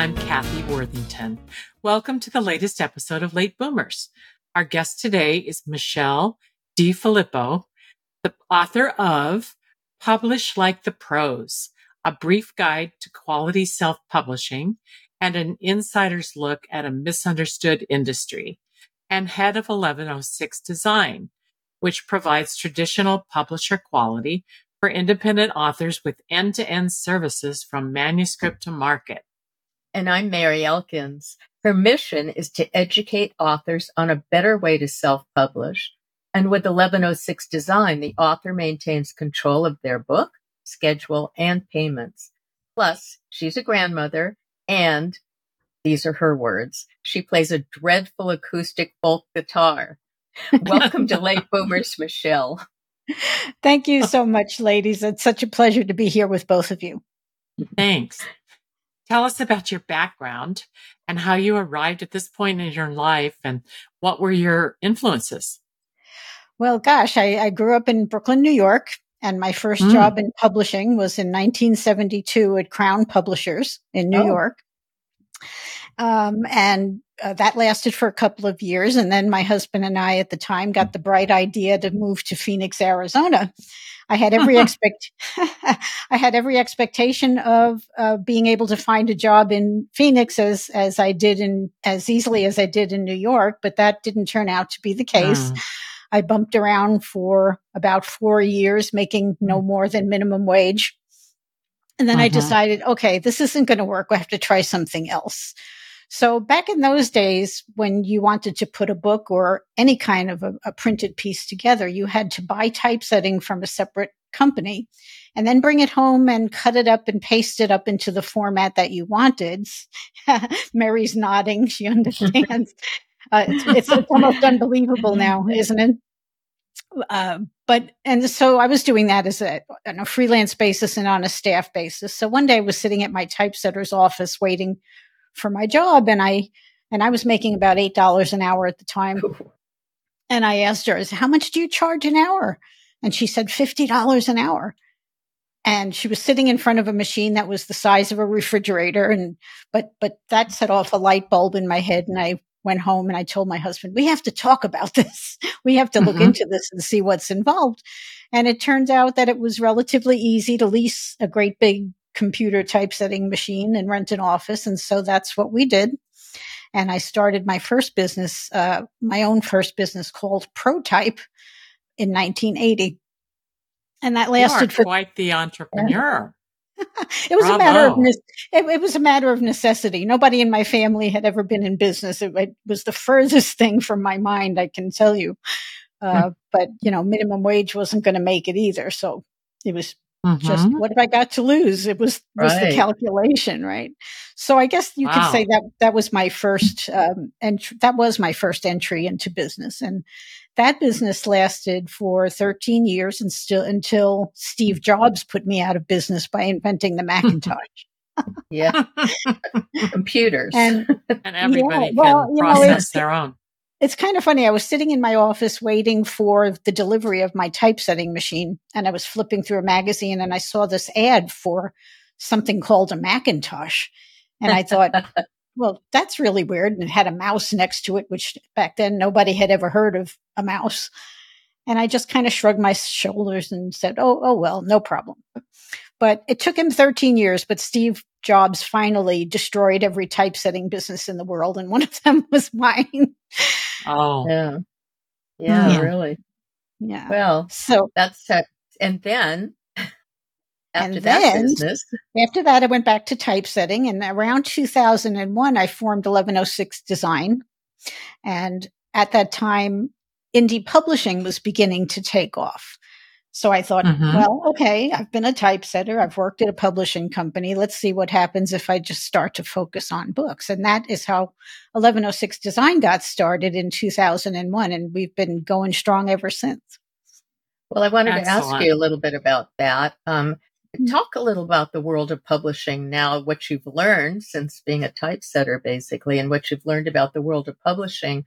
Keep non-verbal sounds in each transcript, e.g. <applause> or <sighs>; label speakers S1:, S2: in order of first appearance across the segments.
S1: I'm Cathy Worthington. Welcome to the latest episode of Late Boomers. Our guest today is Michele DeFilippo, the author of Publish Like the Pros, a brief guide to quality self-publishing and an insider's look at a misunderstood industry, and head of 1106 Design, which provides traditional publisher quality for independent authors with end-to-end services from manuscript to market.
S2: And I'm Merry Elkins. Her mission is to educate authors on a better way to self-publish. And with 1106 Design, the author maintains control of their book, schedule, and payments. Plus, she's a grandmother and these are her words. She plays a dreadful acoustic folk guitar. <laughs> Welcome to Late Boomers, Michele.
S3: Thank you so much, ladies. It's such a pleasure to be here with both of you.
S1: Thanks. Tell us about your background and how you arrived at this point in your life and what were your influences?
S3: Well, gosh, I, I grew up in Brooklyn, New York, and my first mm. job in publishing was in 1972 at Crown Publishers in New oh. York. Um, and uh, that lasted for a couple of years. And then my husband and I at the time got the bright idea to move to Phoenix, Arizona. I had every <laughs> expect, <laughs> I had every expectation of uh, being able to find a job in Phoenix as as I did in as easily as I did in New York, but that didn't turn out to be the case. Mm. I bumped around for about four years, making no mm. more than minimum wage. And then uh-huh. I decided, okay, this isn't going to work. I have to try something else. So back in those days, when you wanted to put a book or any kind of a, a printed piece together, you had to buy typesetting from a separate company and then bring it home and cut it up and paste it up into the format that you wanted. <laughs> Merry's nodding. She understands. <laughs> uh, it's, it's, almost unbelievable now, isn't it? Uh, but, and so I was doing that as a, on a freelance basis and on a staff basis. So one day I was sitting at my typesetter's office waiting for my job and I and I was making about eight dollars an hour at the time. <laughs> And I asked her, "How much do you charge an hour?" And she said fifty dollars an hour. And she was sitting in front of a machine that was the size of a refrigerator, and but but that set off a light bulb in my head, and I went home and I told my husband, "We have to talk about <laughs> this. We have to look mm-hmm. into this and see what's involved." And it turns out that it was relatively easy to lease a great big computer typesetting machine and rent an office. And so that's what we did. And I started my first business, uh, my own first business called Protype in 1980. And that lasted for
S1: quite the entrepreneur.
S3: it was Bravo. a matter of it, it, was a matter of necessity. Nobody in my family had ever been in business. It, it was the furthest thing from my mind, I can tell you. Uh, mm. But you know, minimum wage wasn't going to make it either. So it was Mm-hmm. Just what have I got to lose? It was was right. the calculation, right? So I guess you wow. could say that that was my first um, entry. That was my first entry into business, and that business lasted for 13 years, and still until Steve Jobs put me out of business by inventing the Macintosh. <laughs>
S2: yeah, <laughs> computers,
S1: and, <laughs> and everybody yeah, well, can process know, their own
S3: it's kind of funny. I was sitting in my office waiting for the delivery of my typesetting machine, and I was flipping through a magazine and I saw this ad for something called a Macintosh. And I thought, <laughs> well, that's really weird. And it had a mouse next to it, which back then nobody had ever heard of a mouse. And I just kind of shrugged my shoulders and said, oh, oh, well, no problem. But it took him 13 years, but Steve Jobs finally destroyed every typesetting business in the world. And one of them <laughs> was mine.
S1: Oh.
S2: Yeah. Yeah, yeah. really.
S3: Yeah.
S2: Well, so that's and then <laughs> after
S3: And
S2: that
S3: then-
S2: business,
S3: After that, I went back to typesetting, and around 2001, I formed 1106 Design. And at that time, indie publishing was beginning to take off. So I thought,
S1: Mhm.
S3: well, okay, I've been a typesetter, I've worked at a publishing company. Let's see what happens if I just start to focus on books. And that is how 1106 Design got started in 2001, and we've been going strong ever since.
S2: well, I wanted to ask you a little bit about that. Um,
S3: Mm.
S2: talk a little about the world of publishing now, what you've learned since being a typesetter, basically, and what you've learned about the world of publishing,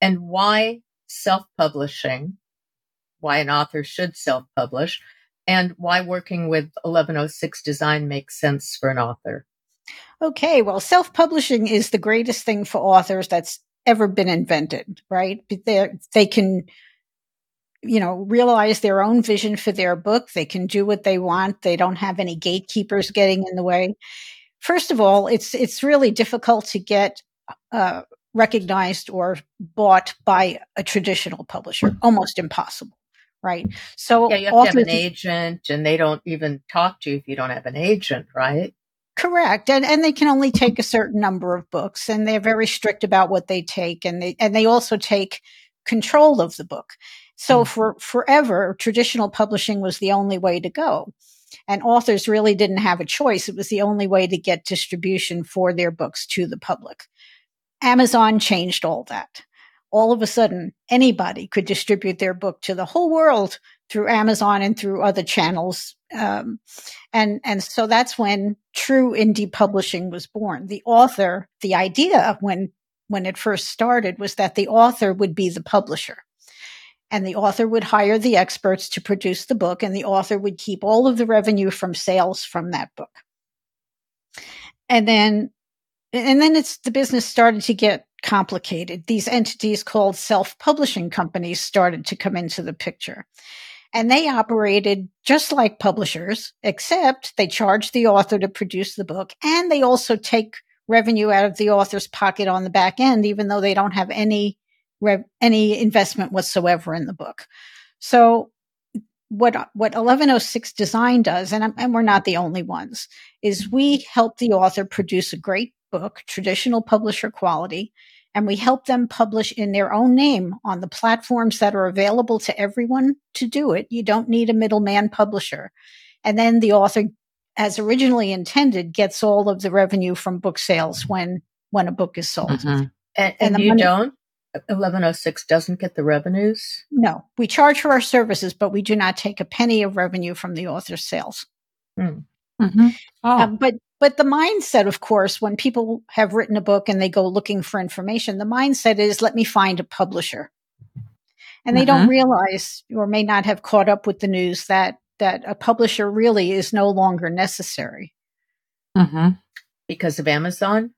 S2: and why self-publishing, why an author should self-publish, and why working with 1106 Design makes sense for an author.
S3: Okay, well, self publishing is the greatest thing for authors that's ever been invented, right? They they can, you know, realize their own vision for their book. They can do what they want. They don't have any gatekeepers getting in the way. First of all, it's it's really difficult to get uh, recognized or bought by a traditional publisher. Almost impossible, right? So
S2: Yeah, you have to have an agent, and they don't even talk to you if you don't have an agent, right?
S3: Correct. And and they can only take a certain number of books and they're very strict about what they take and they and they also take control of the book. So
S2: Mm.
S3: for forever traditional publishing was the only way to go. And authors really didn't have a choice. It was the only way to get distribution for their books to the public. Amazon changed all that. All of a sudden, anybody could distribute their book to the whole world through Amazon and through other channels. Um, and and so that's when true indie publishing was born. The author, the idea when when it first started was that the author would be the publisher. And the author would hire the experts to produce the book, and the author would keep all of the revenue from sales from that book. And then and then it's the business started to get complicated. These entities called self-publishing companies started to come into the picture. And they operated just like publishers, except they charge the author to produce the book and they also take revenue out of the author's pocket on the back end, even though they don't have any any investment whatsoever in the book. So what what 1106 design does and, and we're not the only ones is we help the author produce a great book traditional publisher quality and we help them publish in their own name on the platforms that are available to everyone to do it. You don't need a middleman publisher. And then the author, as originally intended, gets all of the revenue from book sales when when a book is sold.
S1: Mhm.
S2: And,
S3: And
S2: and you
S3: money-
S2: don't? 1106 doesn't get the revenues?
S3: No, we charge for our services, but we do not take a penny of revenue from the author's sales.
S1: Mhm. Oh,
S3: Um, but but the mindset, of course, when people have written a book and they go looking for information, the mindset is let me find a publisher. And they don't realize or may not have caught up with the news that that a publisher really is no longer necessary
S1: mhm.
S2: Because of Amazon?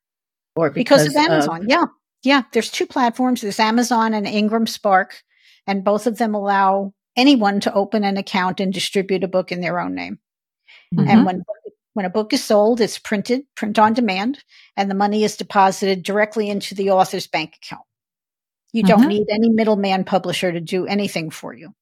S2: Or
S3: because, of Amazon. yeah. Yeah. There's two platforms. There's Amazon and IngramSpark, and both of them allow anyone to open an account and distribute a book in their own name. And when when a book is sold, it's printed, print on demand, and the money is deposited directly into the author's bank account. You don't
S1: Mhm.
S3: need any middleman publisher to do anything for you.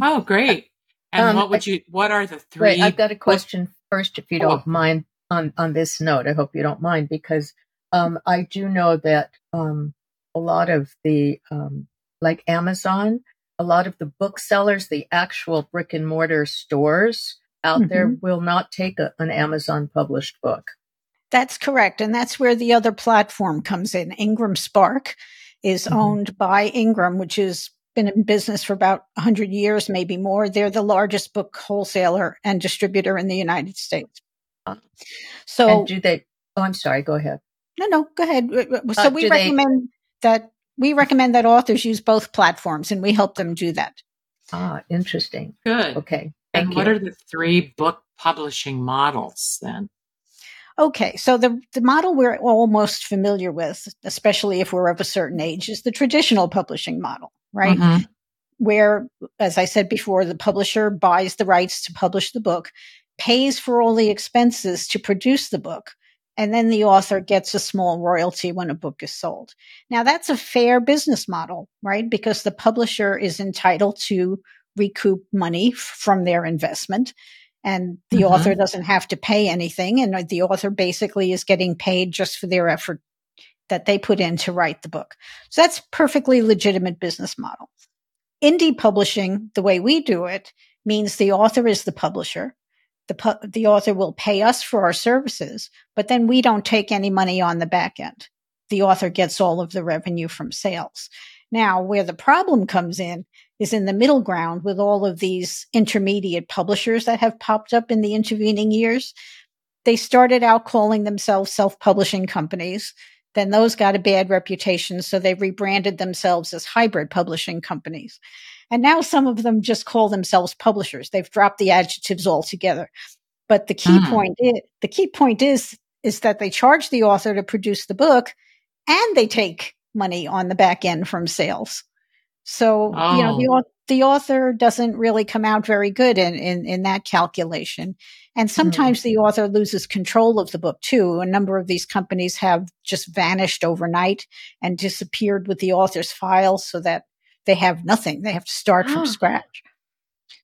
S1: Oh, great. And
S2: Um,
S1: what would you? What are the three?
S2: Wait, I've got a question first, if you
S1: Oh.
S2: don't mind, on, on this note. I hope you don't mind, because um, I do know that um, a lot of the, um, like Amazon, a lot of the booksellers, the actual brick and mortar stores out there will not take a, an Amazon published book.
S3: That's correct. And that's where the other platform comes in. IngramSpark is
S2: Mhm.
S3: owned by Ingram, which has been in business for about 100 years, maybe more. They're the largest book wholesaler and distributor in the United States. So,
S2: and do they? Oh, I'm sorry. Go ahead.
S3: no, no, go ahead. So
S2: Uh,
S3: we
S2: do they-
S3: recommend that we recommend that authors use both platforms and we help them do that.
S2: Ah, interesting.
S1: Good.
S2: Okay.
S1: And what
S2: you.
S1: are the three book publishing models then?
S3: Okay, so the the model we're all most familiar with, especially if we're of a certain age, is the traditional publishing model, right?
S1: Mhm.
S3: Where, as I said before, the publisher buys the rights to publish the book, pays for all the expenses to produce the book, and then the author gets a small royalty when a book is sold. Now that's a fair business model, right? Because the publisher is entitled to recoup money from their investment and the
S1: Mhm.
S3: author doesn't have to pay anything and the author basically is getting paid just for their effort that they put in to write the book. So that's perfectly legitimate business model. Indie publishing, the way we do it, means the author is the publisher. The, pu- the author will pay us for our services, but then we don't take any money on the back end. The author gets all of the revenue from sales. Now, where the problem comes in is in the middle ground with all of these intermediate publishers that have popped up in the intervening years. They started out calling themselves self publishing companies. Then those got a bad reputation. So they rebranded themselves as hybrid publishing companies. And now some of them just call themselves publishers. They've dropped the adjectives altogether. But the key
S1: Mm.
S3: point is, the key point is, is that they charge the author to produce the book and they take money on the back end from sales. So, you know, the,
S1: Oh.
S3: the author doesn't really come out very good in, in, in that calculation. And sometimes the author loses control of the book too. A number of these companies have just vanished overnight and disappeared with the author's files so that they have nothing. They have to start from scratch.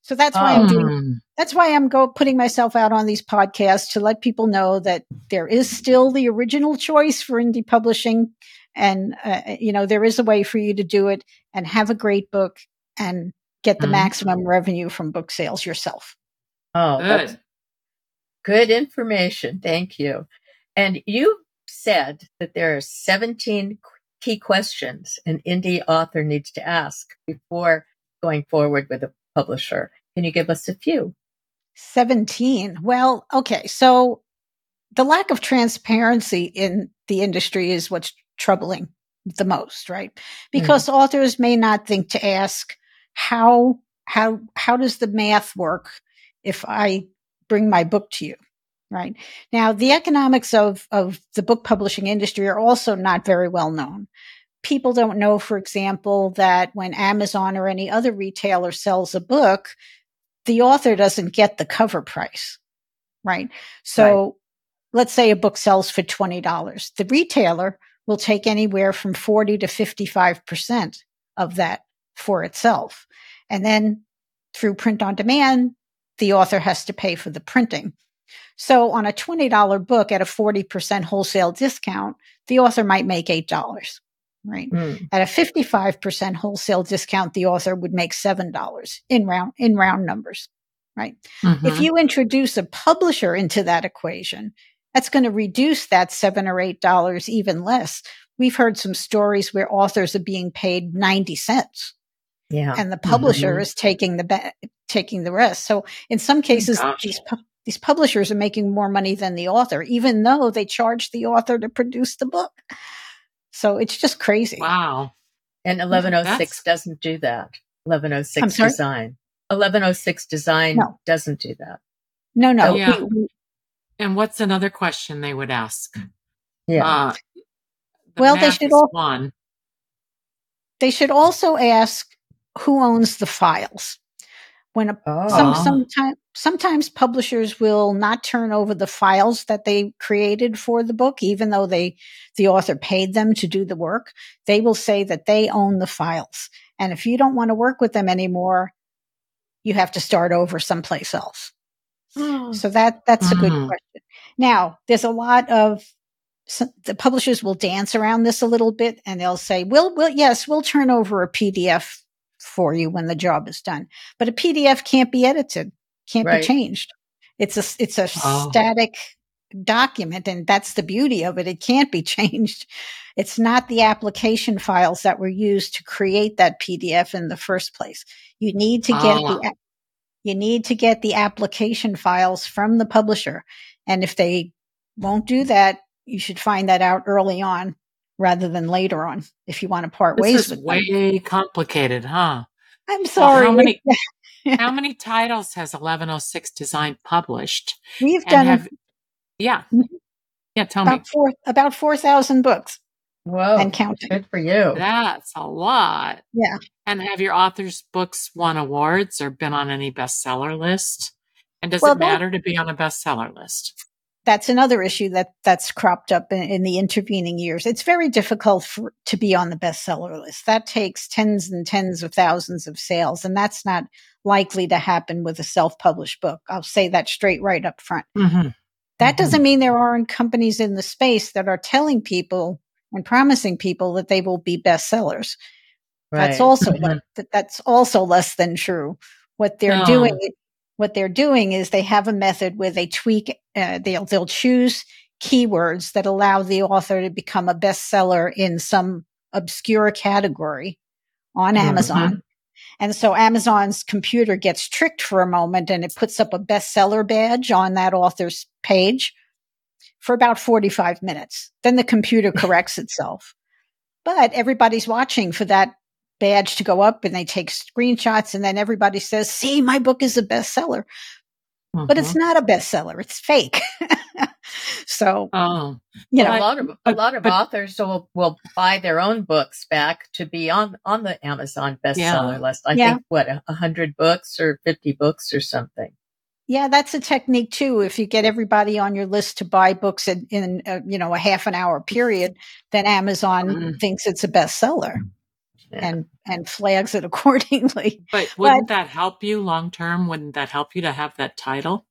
S3: So that's why I'm doing
S1: Mm.
S3: that's why I'm go putting myself out on these podcasts to let people know that there is still the original choice for indie publishing, and uh, you know there is a way for you to do it and have a great book and get the
S1: Mhm.
S3: maximum revenue from book sales yourself.
S2: Oh, that's
S1: Good.
S2: good information. Thank you. And you said that there are 17 key questions an indie author needs to ask before going forward with a publisher. Can you give us a few?
S3: 17. Well, okay. So the lack of transparency in the industry is what's troubling the most, right? Hmm. Because authors may not think to ask how, how, how does the math work if I bring my book to you? Right now, the economics of, of the book publishing industry are also not very well known. People don't know, for example, that when Amazon or any other retailer sells a book, the author doesn't get the cover price, right? So let's say a book sells for $20. The retailer will take anywhere from 40 to 55% of that for itself. And then through print on demand, the author has to pay for the printing. So on a $20 book at a 40% wholesale discount, the author might make $8, right?
S2: Mm.
S3: At a 55% wholesale discount, the author would make $7 in round, in round numbers, right?
S1: Mhm.
S3: If you introduce a publisher into that equation, that's going to reduce that seven or eight dollars even less. We've heard some stories where authors are being paid 90 cents
S2: Yeah.
S3: and the publisher
S1: Mhm.
S3: is taking the ba- taking the rest. So in some cases,
S1: gosh.
S3: these pu- these publishers are making more money than the author, even though they charge the author to produce the book. So it's just crazy.
S1: wow.
S2: And 1106
S1: That's-
S2: doesn't do that. 1106 design. 1106 design
S3: No.
S2: doesn't do that.
S3: No, no.
S1: Yeah.
S3: we- we-
S1: And what's another question they would ask?
S2: Yeah.
S1: Uh, the
S3: Well, they should
S1: is
S3: all-
S1: one.
S3: they should also ask who owns the files. When a
S2: oh.
S3: some sometimes sometimes publishers will not turn over the files that they created for the book even though they the author paid them to do the work they will say that they own the files and if you don't want to work with them anymore you have to start over someplace else so that that's a good
S1: Mhm.
S3: question now there's a lot of so the publishers will dance around this a little bit and they'll say we'll, we'll yes we'll turn over a pdf for you when the job is done but a pdf can't be edited can't
S2: Right.
S3: be changed it's a it's a
S1: Oh.
S3: static document and that's the beauty of it it can't be <laughs> changed it's not the application files that were used to create that pdf in the first place you need to get
S1: Ah.
S3: the you need to get the application files from the publisher and if they won't do that you should find that out early on rather than later on if you want to part ways
S1: This is
S3: with them.
S1: way complicated, huh?
S3: I'm
S1: Well,
S3: sorry.
S1: how many <laughs> how many titles has 1106 Design published?
S3: We've done
S1: have yeah.
S3: Mhm.
S1: Yeah, tell me.
S3: about four about four thousand books
S2: Whoa.
S3: and counting.
S2: Good for you.
S1: That's a lot.
S3: Yeah.
S1: And have your authors' books won awards or been on any bestseller list? And does
S3: Well,
S1: it
S3: that-
S1: matter to be on a bestseller list?
S3: That's another issue that that's cropped up in, in the intervening years. It's very difficult for, to be on the bestseller list. That takes tens and tens of thousands of sales, and that's not likely to happen with a self-published book. I'll say that straight right up front.
S1: Mm-hmm.
S3: That
S1: Mhm.
S3: doesn't mean there aren't companies in the space that are telling people and promising people that they will be bestsellers. That's also
S1: Mhm.
S3: le- that's also less than true. What they're
S1: No.
S3: doing, what they're doing is they have a method where they tweak. Uh, they'll they'll choose keywords that allow the author to become a bestseller in some obscure category on
S2: Mhm.
S3: Amazon. And so Amazon's computer gets tricked for a moment and it puts up a bestseller badge on that author's page for about 45 minutes. Then the computer <laughs> corrects itself. But everybody's watching for that badge to go up and they take screenshots and then everybody says, see, my book is a bestseller, but it's
S1: Mhm.
S3: not a bestseller. It's fake. <laughs> so,
S1: oh,
S3: you
S2: Well,
S3: know,
S2: a lot of a lot of
S1: but-
S2: authors will will buy their own books back to be on on the Amazon bestseller
S1: Yeah.
S2: list. I
S3: Yeah.
S2: think what a a hundred books or fifty books or something.
S3: Yeah, that's a technique too. If you get everybody on your list to buy books in, in uh, you know a half an hour period, then Amazon
S1: Mhm.
S3: thinks it's a bestseller
S2: Yeah.
S3: and and flags it <laughs> accordingly.
S1: but wouldn't that help you long term? Wouldn't that help you to have that title?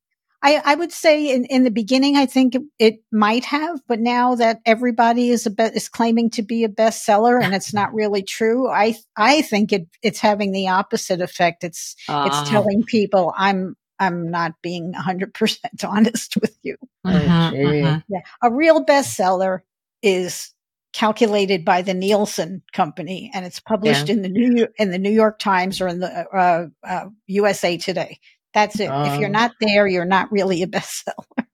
S3: I, I would say in, in the beginning, I think it, it might have, but now that everybody is a be- is claiming to be a bestseller and it's not really true, I I think it it's having the opposite effect. It's
S1: Ah.
S3: it's telling people I'm I'm not being 100% <laughs> honest with you.
S2: Gee.
S1: mhm.
S3: Yeah. A real bestseller is calculated by the Nielsen company and it's published in the New in the New York Times or in the uh, uh, USA Today. That's it. if you're
S2: Oh.
S3: not there, you're not really a <laughs> bestseller.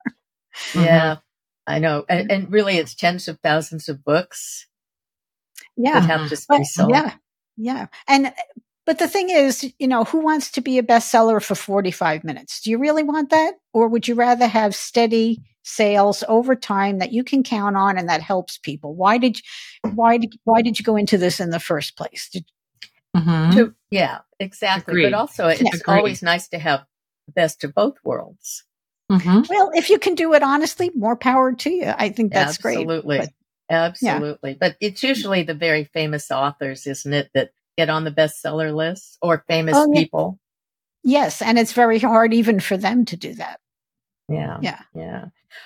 S1: Mhm.
S2: Yeah, I know, and, and really, it's tens of thousands of books
S3: Yeah.
S2: that have to
S3: But-
S2: be sold.
S3: yeah. Yeah. And but the thing is, you know, who wants to be a bestseller for 45 minutes? Do you really want that? Or would you rather have steady sales over time that you can count on and that helps people? Why did you, why did why did you go into this in the first place? Did,
S1: Mhm.
S2: To, yeah, exactly.
S1: Agreed.
S2: But also, it's
S1: Agreed.
S2: always nice to have the best of both worlds.
S1: Mhm.
S3: well, if you can do it honestly, more power to you. I think that's great.
S2: Absolutely.
S3: But-
S2: Absolutely. But it's usually the very famous authors, isn't it, that get on the bestseller list or famous
S3: Oh, yeah.
S2: people.
S3: Yes, and it's very hard even for them to do that.
S2: Yeah.
S3: Yeah.
S2: Yeah.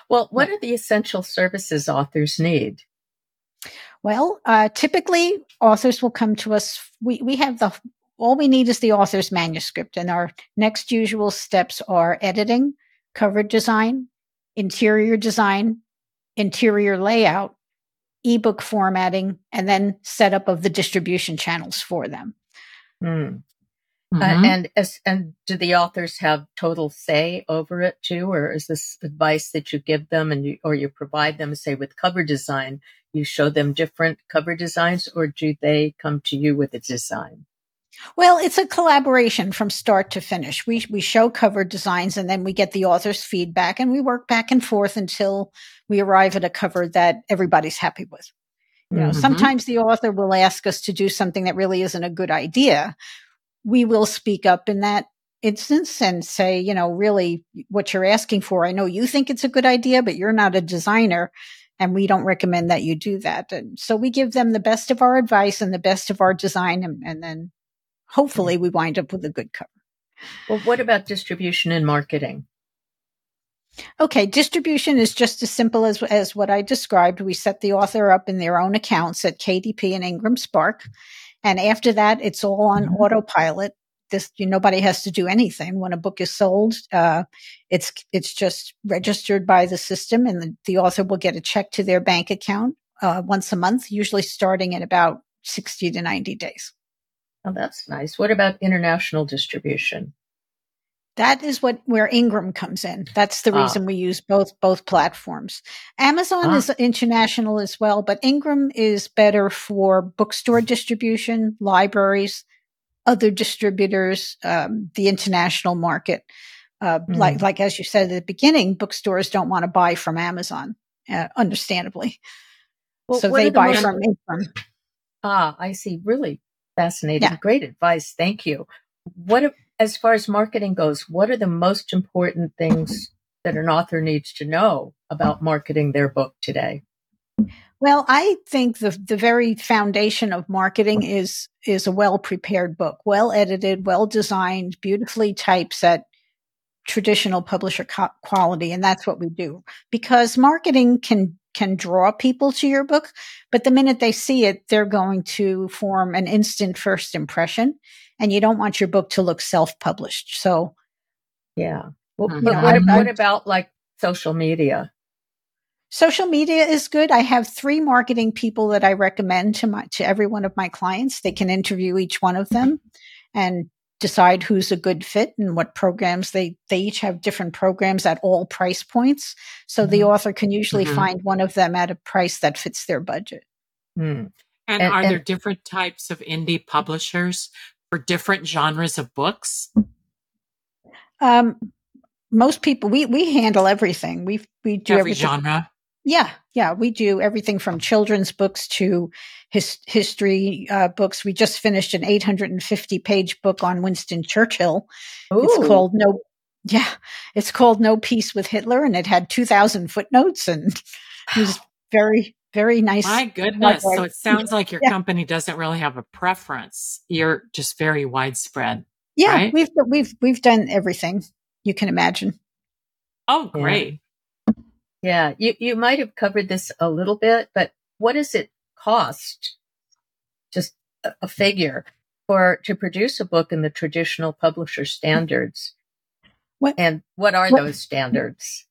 S2: Well, what are the essential services authors need?
S3: Well, uh, typically authors will come to us. We, we have the, all we need is the author's manuscript and our next usual steps are editing, cover design, interior design, interior layout, ebook formatting, and then setup of the distribution channels for them.
S2: Hmm.
S1: Mhm.
S2: Uh, and as, and do the authors have total say over it too, or is this advice that you give them and you, or you provide them, say with cover design, you show them different cover designs, or do they come to you with a design?
S3: Well, it's a collaboration from start to finish. We we show cover designs and then we get the author's feedback and we work back and forth until we arrive at a cover that everybody's happy with. You know,
S1: Mhm.
S3: sometimes the author will ask us to do something that really isn't a good idea. We will speak up in that instance and say, you know, really what you're asking for. I know you think it's a good idea, but you're not a designer and we don't recommend that you do that. And so we give them the best of our advice and the best of our design and, and then hopefully we wind up with a good cover.
S2: Well, what about distribution and marketing?
S3: Okay, distribution is just as simple as as what I described. We set the author up in their own accounts at KDP and IngramSpark, and after that, it's all on
S1: Mhm.
S3: autopilot. This you, nobody has to do anything when a book is sold. Uh, it's it's just registered by the system, and the, the author will get a check to their bank account uh, once a month, usually starting in about sixty to ninety days.
S2: Oh, that's nice. What about international distribution?
S3: That is what where Ingram comes in. That's the
S2: Ah.
S3: reason we use both both platforms. Amazon
S2: Ah.
S3: is international as well, but Ingram is better for bookstore distribution, libraries, other distributors, um, the international market. Uh,
S2: Hmm.
S3: Like like as you said at the beginning, bookstores don't want to buy from Amazon, uh, understandably.
S2: Well,
S3: so they
S2: the
S3: buy
S2: most-
S3: from Ingram.
S2: Ah, I see. Really fascinating.
S3: Yeah.
S2: Great advice. Thank you. What, as far as marketing goes, what are the most important things that an author needs to know about marketing their book today?
S3: Well, I think the the very foundation of marketing is is a well prepared book, well edited, well designed, beautifully typeset, traditional publisher co- quality, and that's what we do. Because marketing can can draw people to your book, but the minute they see it, they're going to form an instant first impression, and you don't want your book to look self published. So,
S2: yeah. Well,
S1: Mhm.
S2: but
S3: Yeah,
S2: what,
S3: I-
S2: what about like social media?
S3: Social media is good. I have three marketing people that I recommend to my to every one of my clients. They can interview each one of them and decide who's a good fit and what programs they they each have different programs at all price points. So the
S2: Mhm.
S3: author can usually
S1: Mhm.
S3: find one of them at a price that fits their budget.
S2: Hmm.
S1: And,
S2: And-
S1: are
S2: and-
S1: there different types of indie publishers for different genres of books?
S3: Um, most people we we handle everything. We we do
S1: Every
S3: everything.
S1: genre?
S3: Yeah, yeah, we do everything from children's books to his, history uh, books. We just finished an 850 page book on Winston Churchill. It's called No. Yeah, it's called No Peace with Hitler, and it had 2,000 footnotes, and it was <sighs> very, very nice.
S1: My goodness. So it sounds like your
S3: Yeah.
S1: company doesn't really have a preference. You're just very widespread.
S3: yeah,
S1: right?
S3: we've we've we've done everything you can imagine.
S1: Oh,
S2: Yeah.
S1: great.
S2: Yeah, you, you might have covered this a little bit, but what does it cost? Just a, a figure for to produce a book in the traditional publisher standards.
S3: What-
S2: and what are
S3: what-
S2: those standards?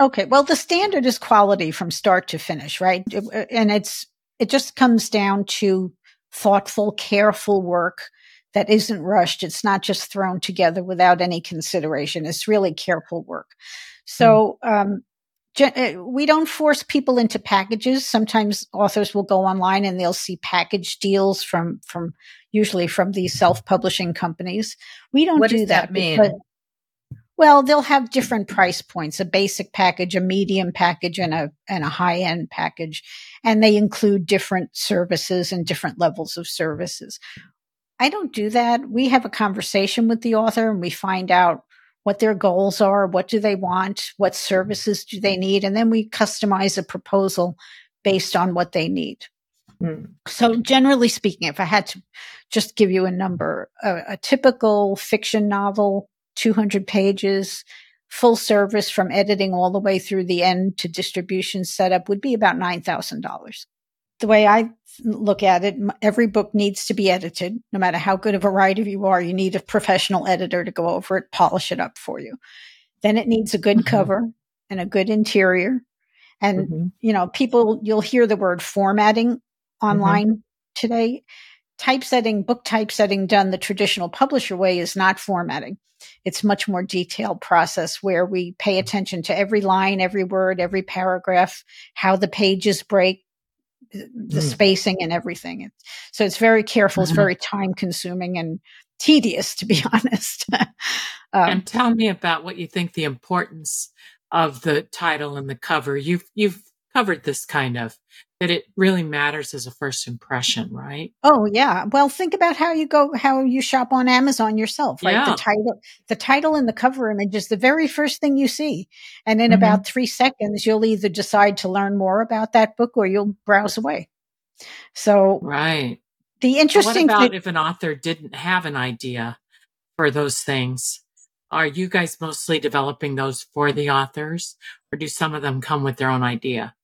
S3: Okay. Well, the standard is quality from start to finish, right? And it's, it just comes down to thoughtful, careful work that isn't rushed. It's not just thrown together without any consideration. It's really careful work. So, um, uh, we don't force people into packages. Sometimes authors will go online and they'll see package deals from, from usually from these self-publishing companies. We don't
S2: What
S3: do
S2: does that mean?
S3: Well, they'll have different price points, a basic package, a medium package, and a and a high end package. And they include different services and different levels of services. I don't do that. We have a conversation with the author and we find out what their goals are, what do they want, what services do they need, and then we customize a proposal based on what they need.
S2: Hmm.
S3: So, generally speaking, if I had to just give you a number, a, a typical fiction novel, 200 pages, full service from editing all the way through the end to distribution setup would be about $9,000. The way I look at it, every book needs to be edited. No matter how good of a writer you are, you need a professional editor to go over it, polish it up for you. Then it needs a good
S1: Mhm.
S3: cover and a good interior. And
S2: Mhm.
S3: you know, people, you'll hear the word formatting online today. Typesetting, book typesetting done the traditional publisher way is not formatting. It's much more detailed process where we pay attention to every line, every word, every paragraph, how the pages break, the
S2: Mm.
S3: spacing and everything. So it's very careful. It's
S1: Mhm.
S3: very time consuming and tedious, to be <laughs> honest. um,
S1: and tell me about what you think the importance of the title and the cover. You've you've covered this kind of that it really matters as a first impression, right?
S3: Oh yeah. Well, think about how you go, how you shop on Amazon yourself, right?
S1: Yeah.
S3: The title, the title and the cover image is the very first thing you see. And in
S2: Mhm.
S3: about three seconds, you'll either decide to learn more about that book or you'll browse away. So
S1: Right.
S3: the
S1: So what
S3: interesting
S1: about if an author didn't have an idea for those things? Are you guys mostly developing those for the authors, or do some of them come with their own idea?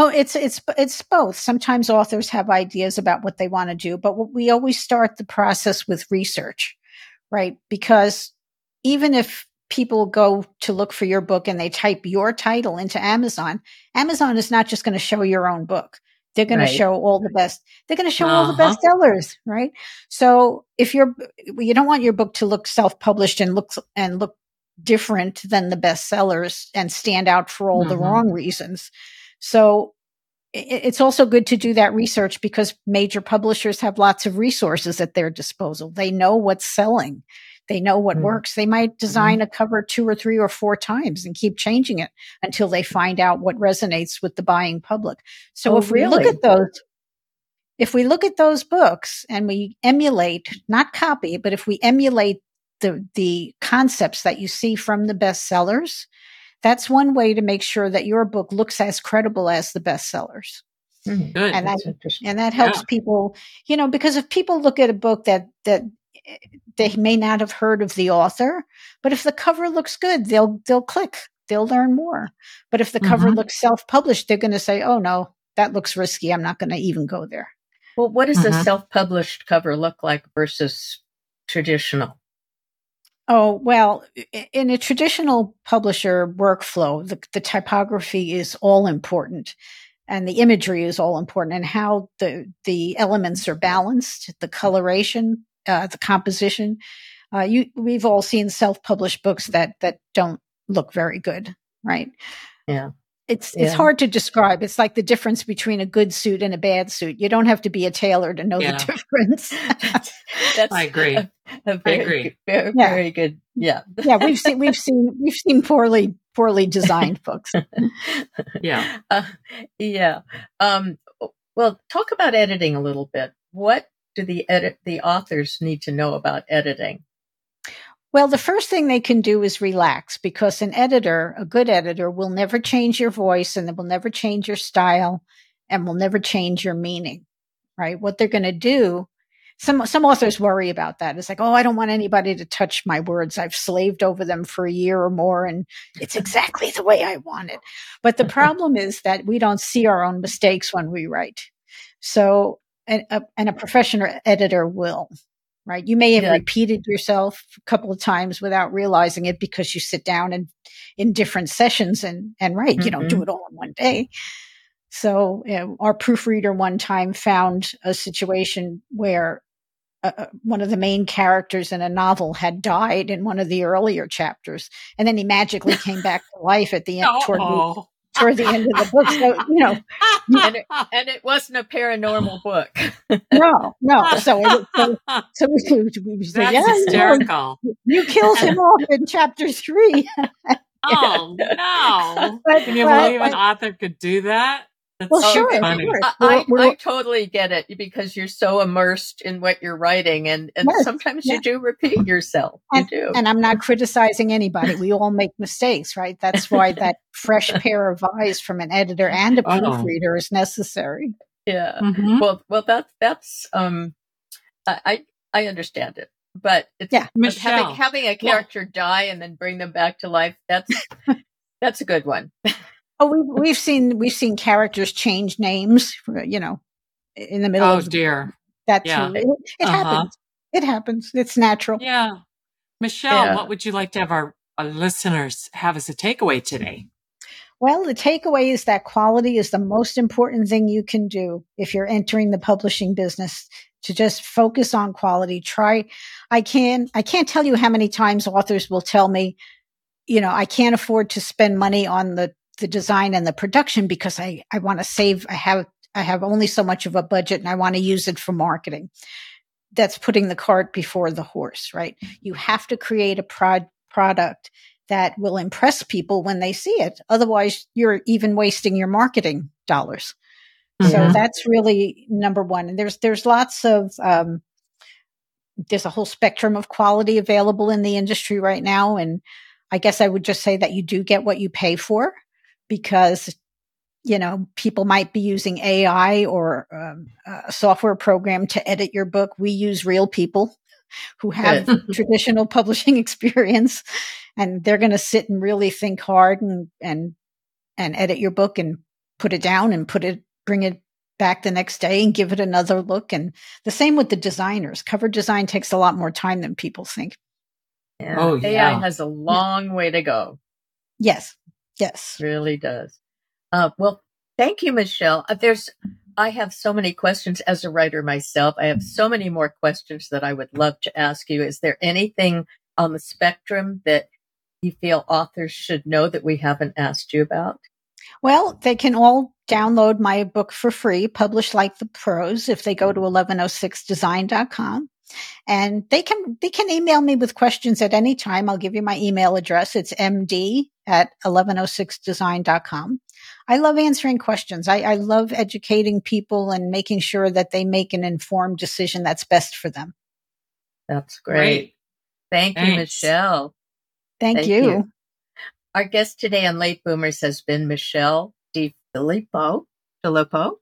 S3: Oh, it's it's it's both. Sometimes authors have ideas about what they want to do, but we always start the process with research, right? Because even if people go to look for your book and they type your title into Amazon, Amazon is not just going to show your own book. They're going
S2: Right.
S3: to show all the best. They're going to show all the
S1: Uh-huh.
S3: bestsellers, right? So if you're, you don't want your book to look self-published and look and look different than the bestsellers and stand out for all the
S1: Mhm.
S3: wrong reasons. So it's also good to do that research because major publishers have lots of resources at their disposal. They know what's selling. They know what
S2: Mm.
S3: works. They might design a cover two or three or four times and keep changing it until they find out what resonates with the buying public. So
S2: Oh,
S3: if we look at those, if we look at those books and we emulate, not copy, but if we emulate the, the concepts that you see from the bestsellers, that's one way to make sure that your book looks as credible as the bestsellers.
S2: Hmm.
S1: Good.
S3: And that-
S2: That's interesting.
S3: and that helps
S1: Yeah.
S3: people you know because if people look at a book that that they may not have heard of the author but if the cover looks good they'll they'll click they'll learn more but if the cover
S1: Mhm.
S3: looks self-published they're going to say oh no that looks risky i'm not going to even go there
S2: Well, what does a
S1: Mhm.
S2: self-published cover look like versus traditional?
S3: Oh well in a traditional publisher workflow the, the typography is all important and the imagery is all important and how the the elements are balanced the coloration uh, the composition uh, you we've all seen self-published books that that don't look very good right
S2: Yeah.
S3: It's
S2: Yeah.
S3: it's hard to describe it's like the difference between a good suit and a bad suit you don't have to be a tailor to know
S1: Yeah.
S3: the difference <laughs>
S2: That's,
S1: I agree.
S2: A, a very,
S1: agree.
S2: good- Very,
S3: Yeah.
S2: very good. Yeah. <laughs>
S3: yeah we've seen we've seen we've seen poorly poorly designed books <laughs>
S1: Yeah.
S2: Uh, yeah. Um, well, talk about editing a little bit. What do the edit the authors need to know about editing?
S3: Well, the first thing they can do is relax because an editor, a good editor, will never change your voice and it will never change your style and will never change your meaning, right? What they're going to do, some, some authors worry about that. It's like, oh, I don't want anybody to touch my words. I've slaved over them for a year or more and it's exactly the way I want it. But the <laughs> problem is that we don't see our own mistakes when we write. So, and a, and a professional editor will right? You may have
S2: Yeah.
S3: repeated yourself a couple of times without realizing it because you sit down and in different sessions and and write. You don't do it all in one day. So you know, our proofreader one time found a situation where uh, uh, one of the main characters in a novel had died in one of the earlier chapters, and then he magically came back to life at the end toward. Toward the end of the book. So you know, <laughs>
S2: And it, and it wasn't a paranormal book. <laughs>
S3: no, no. So it, so, so we, we, say,
S1: That's
S3: yeah, you
S1: hysterical.
S3: you killed him <laughs> off in chapter three.
S1: Oh no!
S3: But-
S1: Can you
S3: but-
S1: believe an author could do that? That's
S3: Well,
S1: so
S3: sure, of course.
S2: I, I, I totally get it because you're so immersed in what you're writing, and, and
S3: Yes,
S2: sometimes
S3: yeah.
S2: you do repeat yourself. You do.
S3: and I'm not criticizing anybody. We all make mistakes, right? That's why <laughs> that fresh pair of eyes from an editor and a
S1: Oh.
S3: proofreader is necessary.
S2: yeah.
S1: Mhm.
S2: Well, well, that's that's um, I I I understand it, but it's
S3: Yeah.
S1: Michele.
S2: having having a character die and then bring them back to life. That's that's a good one. <laughs>
S3: Oh, we've we've seen we've seen characters change names, you know, in the middle
S1: Oh
S3: of
S1: dear.
S3: that
S1: yeah.
S3: It, it
S1: Uh-huh.
S3: happens. It happens. It's natural.
S1: Yeah. Michele,
S2: Yeah.
S1: what would you like to have our, our listeners have as a takeaway today?
S3: Well, the takeaway is that quality is the most important thing you can do if you're entering the publishing business to just focus on quality. Try, I can, I can't tell you how many times authors will tell me, you know, I can't afford to spend money on the, the design and the production because I, I want to save, I have, I have only so much of a budget and I want to use it for marketing. That's putting the cart before the horse, right? You have to create a prod, product that will impress people when they see it. Otherwise, you're even wasting your marketing dollars. So
S1: Mhm.
S3: that's really number one. And there's there's lots of um, there's a whole spectrum of quality available in the industry right now, and I guess I would just say that you do get what you pay for because you know people might be using AI or um, a software program to edit your book. We use real people who have <laughs> traditional publishing experience and they're going to sit and really think hard and and and edit your book and put it down and put it bring it back the next day and give it another look and the same with the designers cover design takes a lot more time than people think
S2: Yeah.
S1: Oh,
S2: AI
S1: yeah.
S2: has a long way to go.
S3: yes yes
S2: really does. Uh, well, thank you, Michele. Uh, there's, I have so many questions as a writer myself. I have so many more questions that I would love to ask you. Is there anything on the spectrum that you feel authors should know that we haven't asked you about?
S3: well they can all download my book for free published like the pros if they go to 1106design.com and they can they can email me with questions at any time i'll give you my email address it's md at 1106design.com i love answering questions I, I love educating people and making sure that they make an informed decision that's best for them
S2: That's great. Thank you, Michele.
S3: thank,
S2: Thank
S3: you.
S2: you. Our guest today on Late Boomers has been Michelle Di Filippo, Filippo.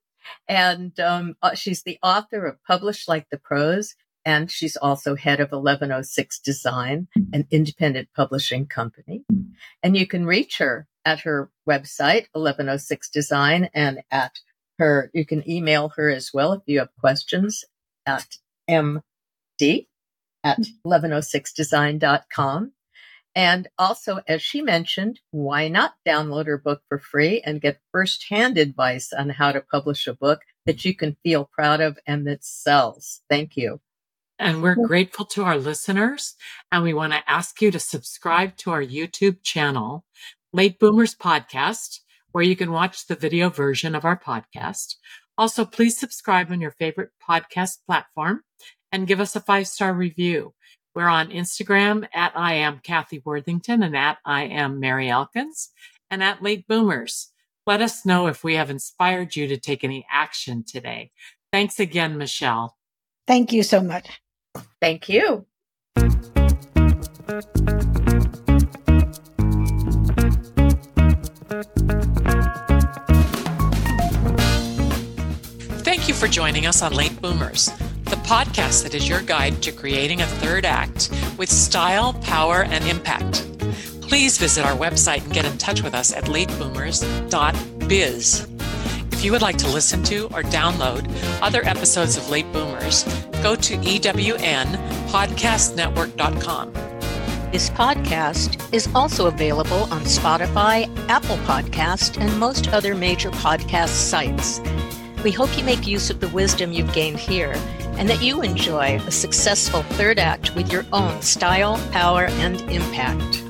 S2: And um, uh, she's the author of Publish Like the Pros, and she's also head of 1106 Design, mm-hmm. an independent publishing company. Mm-hmm. And you can reach her at her website, 1106 Design, and at her, you can email her as well if you have questions at md at 1106design.com. And also, as she mentioned, why not download her book for free and get firsthand advice on how to publish a book that you can feel proud of and that sells? Thank you.
S1: And we're grateful to our listeners. And we want to ask you to subscribe to our YouTube channel, Late Boomers Podcast, where you can watch the video version of our podcast. Also, please subscribe on your favorite podcast platform and give us a five star review. We're on Instagram at I am Cathy Worthington and at I am Merry Elkins and at Late Boomers. Let us know if we have inspired you to take any action today. Thanks again, Michele.
S3: Thank you so much.
S2: Thank you.
S1: Thank you for joining us on Late Boomers, the podcast that is your guide to creating a third act with style, power, and impact. Please visit our website and get in touch with us at lateboomers.biz. If you would like to listen to or download other episodes of Late Boomers, go to ewnpodcastnetwork.com.
S4: This podcast is also available on Spotify, Apple Podcast, and most other major podcast sites. We hope you make use of the wisdom you've gained here and that you enjoy a successful third act with your own style, power, and impact.